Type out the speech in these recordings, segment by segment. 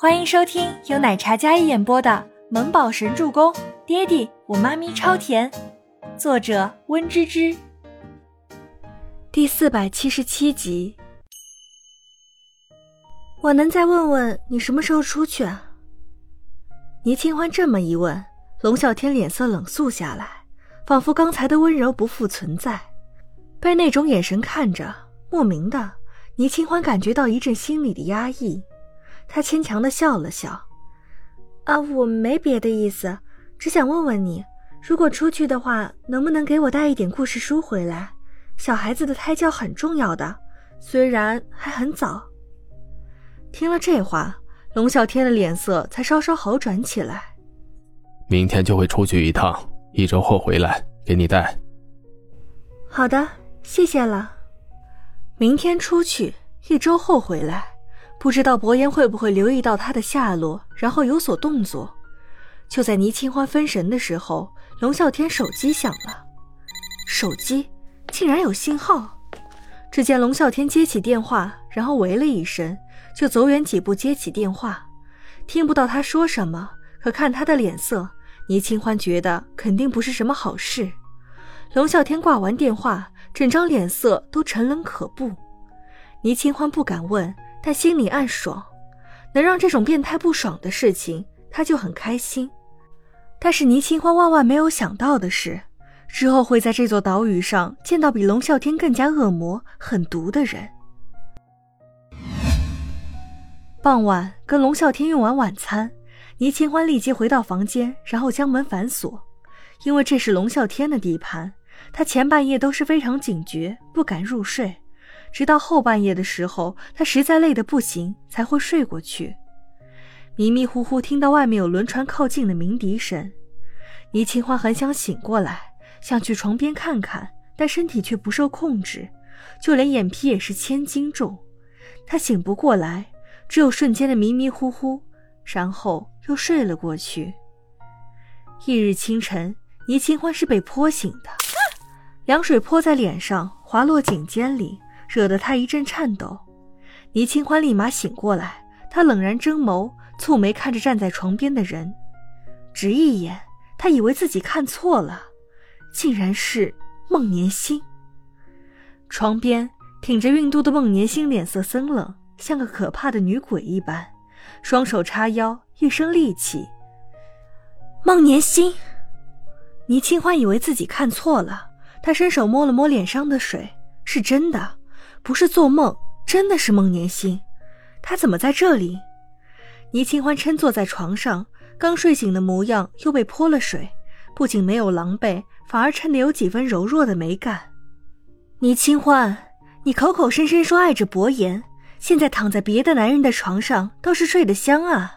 欢迎收听由奶茶加一演播的《萌宝神助攻》，爹地我妈咪超甜，作者温芝芝。第四百七十七集。我能再问问你什么时候出去啊？倪清欢这么一问，龙啸天脸色冷肃下来，仿佛刚才的温柔不复存在。被那种眼神看着，莫名的，倪清欢感觉到一阵心里的压抑。他牵强的笑了笑，啊，我没别的意思，只想问问你，如果出去的话，能不能给我带一点故事书回来？小孩子的胎教很重要的，虽然还很早。听了这话，龙啸天的脸色才稍稍好转起来。明天就会出去一趟，一周后回来给你带。好的，谢谢了。明天出去，一周后回来。不知道伯言会不会留意到他的下落，然后有所动作。就在倪清欢分神的时候，龙啸天手机响了，手机竟然有信号。只见龙啸天接起电话，然后喂了一声，就走远几步接起电话，听不到他说什么，可看他的脸色，倪清欢觉得肯定不是什么好事。龙啸天挂完电话，整张脸色都沉冷可怖。倪清欢不敢问。但心里暗爽，能让这种变态不爽的事情，他就很开心。但是倪清欢万万没有想到的是，之后会在这座岛屿上见到比龙啸天更加恶魔、狠毒的人。傍晚，跟龙啸天用完晚餐，倪清欢立即回到房间，然后将门反锁，因为这是龙啸天的地盘，他前半夜都是非常警觉，不敢入睡。直到后半夜的时候，他实在累得不行，才会睡过去。迷迷糊糊听到外面有轮船靠近的鸣笛声，倪清欢很想醒过来，想去床边看看，但身体却不受控制，就连眼皮也是千斤重。他醒不过来，只有瞬间的迷迷糊糊，然后又睡了过去。翌日清晨，倪清欢是被泼醒的，凉水泼在脸上，滑落颈肩里。惹得他一阵颤抖，倪清欢立马醒过来，他冷然睁眸，蹙眉看着站在床边的人，只一眼，他以为自己看错了，竟然是孟年星。床边挺着孕肚的孟年星脸色森冷，像个可怕的女鬼一般，双手叉腰，一身戾气。孟年星，倪清欢以为自己看错了，他伸手摸了摸脸上的水，是真的。不是做梦，真的是孟年心，他怎么在这里？倪清欢撑坐在床上，刚睡醒的模样又被泼了水，不仅没有狼狈，反而衬得有几分柔弱的美感。倪清欢，你口口声声说爱着伯言，现在躺在别的男人的床上，倒是睡得香啊。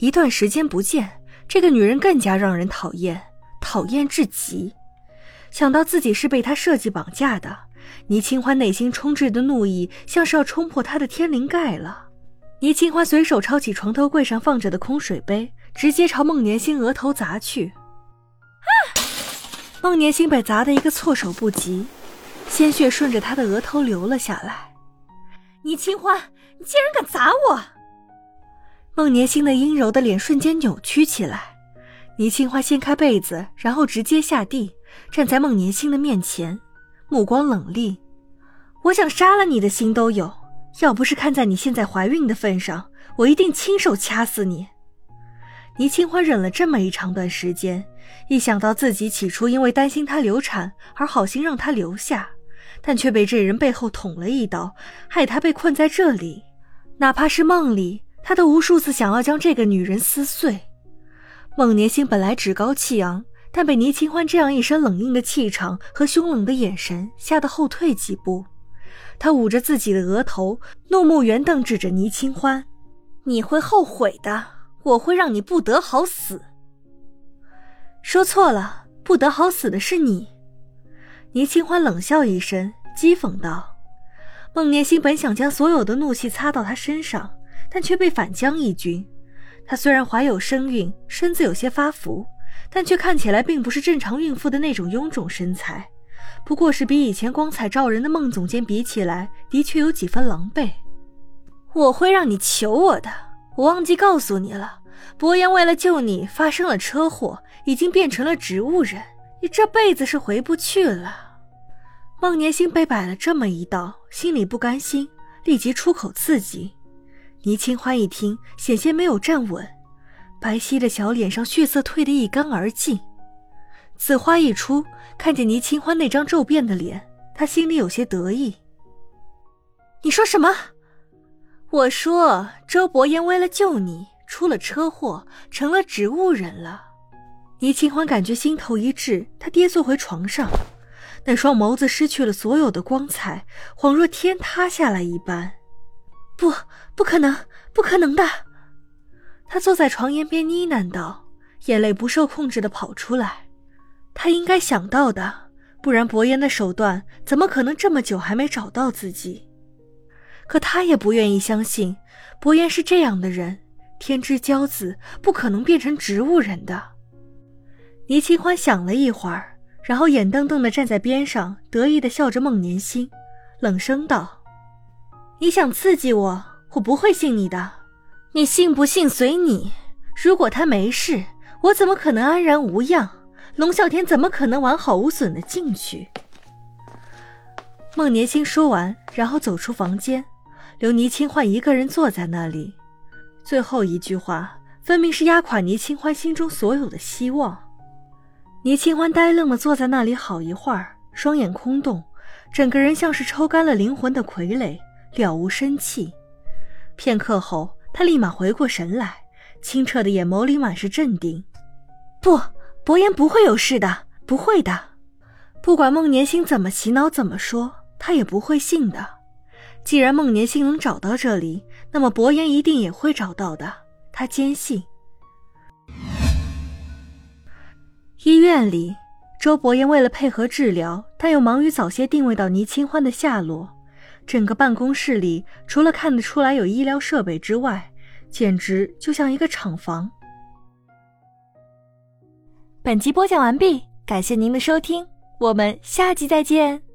一段时间不见，这个女人更加让人讨厌，讨厌至极。想到自己是被他设计绑架的。倪清欢内心充斥的怒意，像是要冲破他的天灵盖了。倪清欢随手抄起床头柜上放着的空水杯，直接朝孟年星额头砸去。啊！孟年星被砸得一个措手不及，鲜血顺着他的额头流了下来。倪清欢，你竟然敢砸我！孟年星的阴柔的脸瞬间扭曲起来。倪清欢掀开被子，然后直接下地，站在孟年星的面前。目光冷厉，我想杀了你的心都有。要不是看在你现在怀孕的份上，我一定亲手掐死你。倪清欢忍了这么一长段时间，一想到自己起初因为担心她流产而好心让她留下，但却被这人背后捅了一刀，害她被困在这里，哪怕是梦里，她都无数次想要将这个女人撕碎。孟年星本来趾高气昂。但被倪清欢这样一身冷硬的气场和凶冷的眼神吓得后退几步，他捂着自己的额头，怒目圆瞪，指着倪清欢：“你会后悔的，我会让你不得好死。”说错了，不得好死的是你。倪清欢冷笑一声，讥讽道：“孟年心本想将所有的怒气擦到他身上，但却被反将一军。他虽然怀有身孕，身子有些发福。”但却看起来并不是正常孕妇的那种臃肿身材，不过是比以前光彩照人的孟总监比起来，的确有几分狼狈。我会让你求我的，我忘记告诉你了，伯言为了救你发生了车祸，已经变成了植物人，你这辈子是回不去了。孟年星被摆了这么一道，心里不甘心，立即出口刺激。倪清欢一听，险些没有站稳，白皙的小脸上血色退得一干二净。此话一出，看见倪清欢那张皱变的脸，他心里有些得意。你说什么？我说周伯言为了救你，出了车祸，成了植物人了。倪清欢感觉心头一滞，他跌坐回床上，那双眸子失去了所有的光彩，恍若天塌下来一般。不，不可能，不可能的！他坐在床沿边呢喃道，眼泪不受控制的跑出来。他应该想到的，不然伯言的手段怎么可能这么久还没找到自己？可他也不愿意相信，伯言是这样的人，天之骄子，不可能变成植物人的。倪清欢想了一会儿，然后眼瞪瞪的站在边上，得意的笑着。孟年心冷声道：“你想刺激我，我不会信你的。你信不信随你。如果他没事，我怎么可能安然无恙？龙啸天怎么可能完好无损的进去？”孟年心说完，然后走出房间。留倪清欢一个人坐在那里，最后一句话分明是压垮倪清欢心中所有的希望。倪清欢呆愣的坐在那里好一会儿，双眼空洞，整个人像是抽干了灵魂的傀儡，了无生气。片刻后，他立马回过神来，清澈的眼眸里满是镇定：“不，伯言不会有事的，不会的。不管孟年星怎么洗脑，怎么说，他也不会信的。”既然孟年星能找到这里，那么伯言一定也会找到的。他坚信。医院里，周伯言为了配合治疗，但又忙于早些定位到倪清欢的下落。整个办公室里，除了看得出来有医疗设备之外，简直就像一个厂房。本集播讲完毕，感谢您的收听，我们下集再见。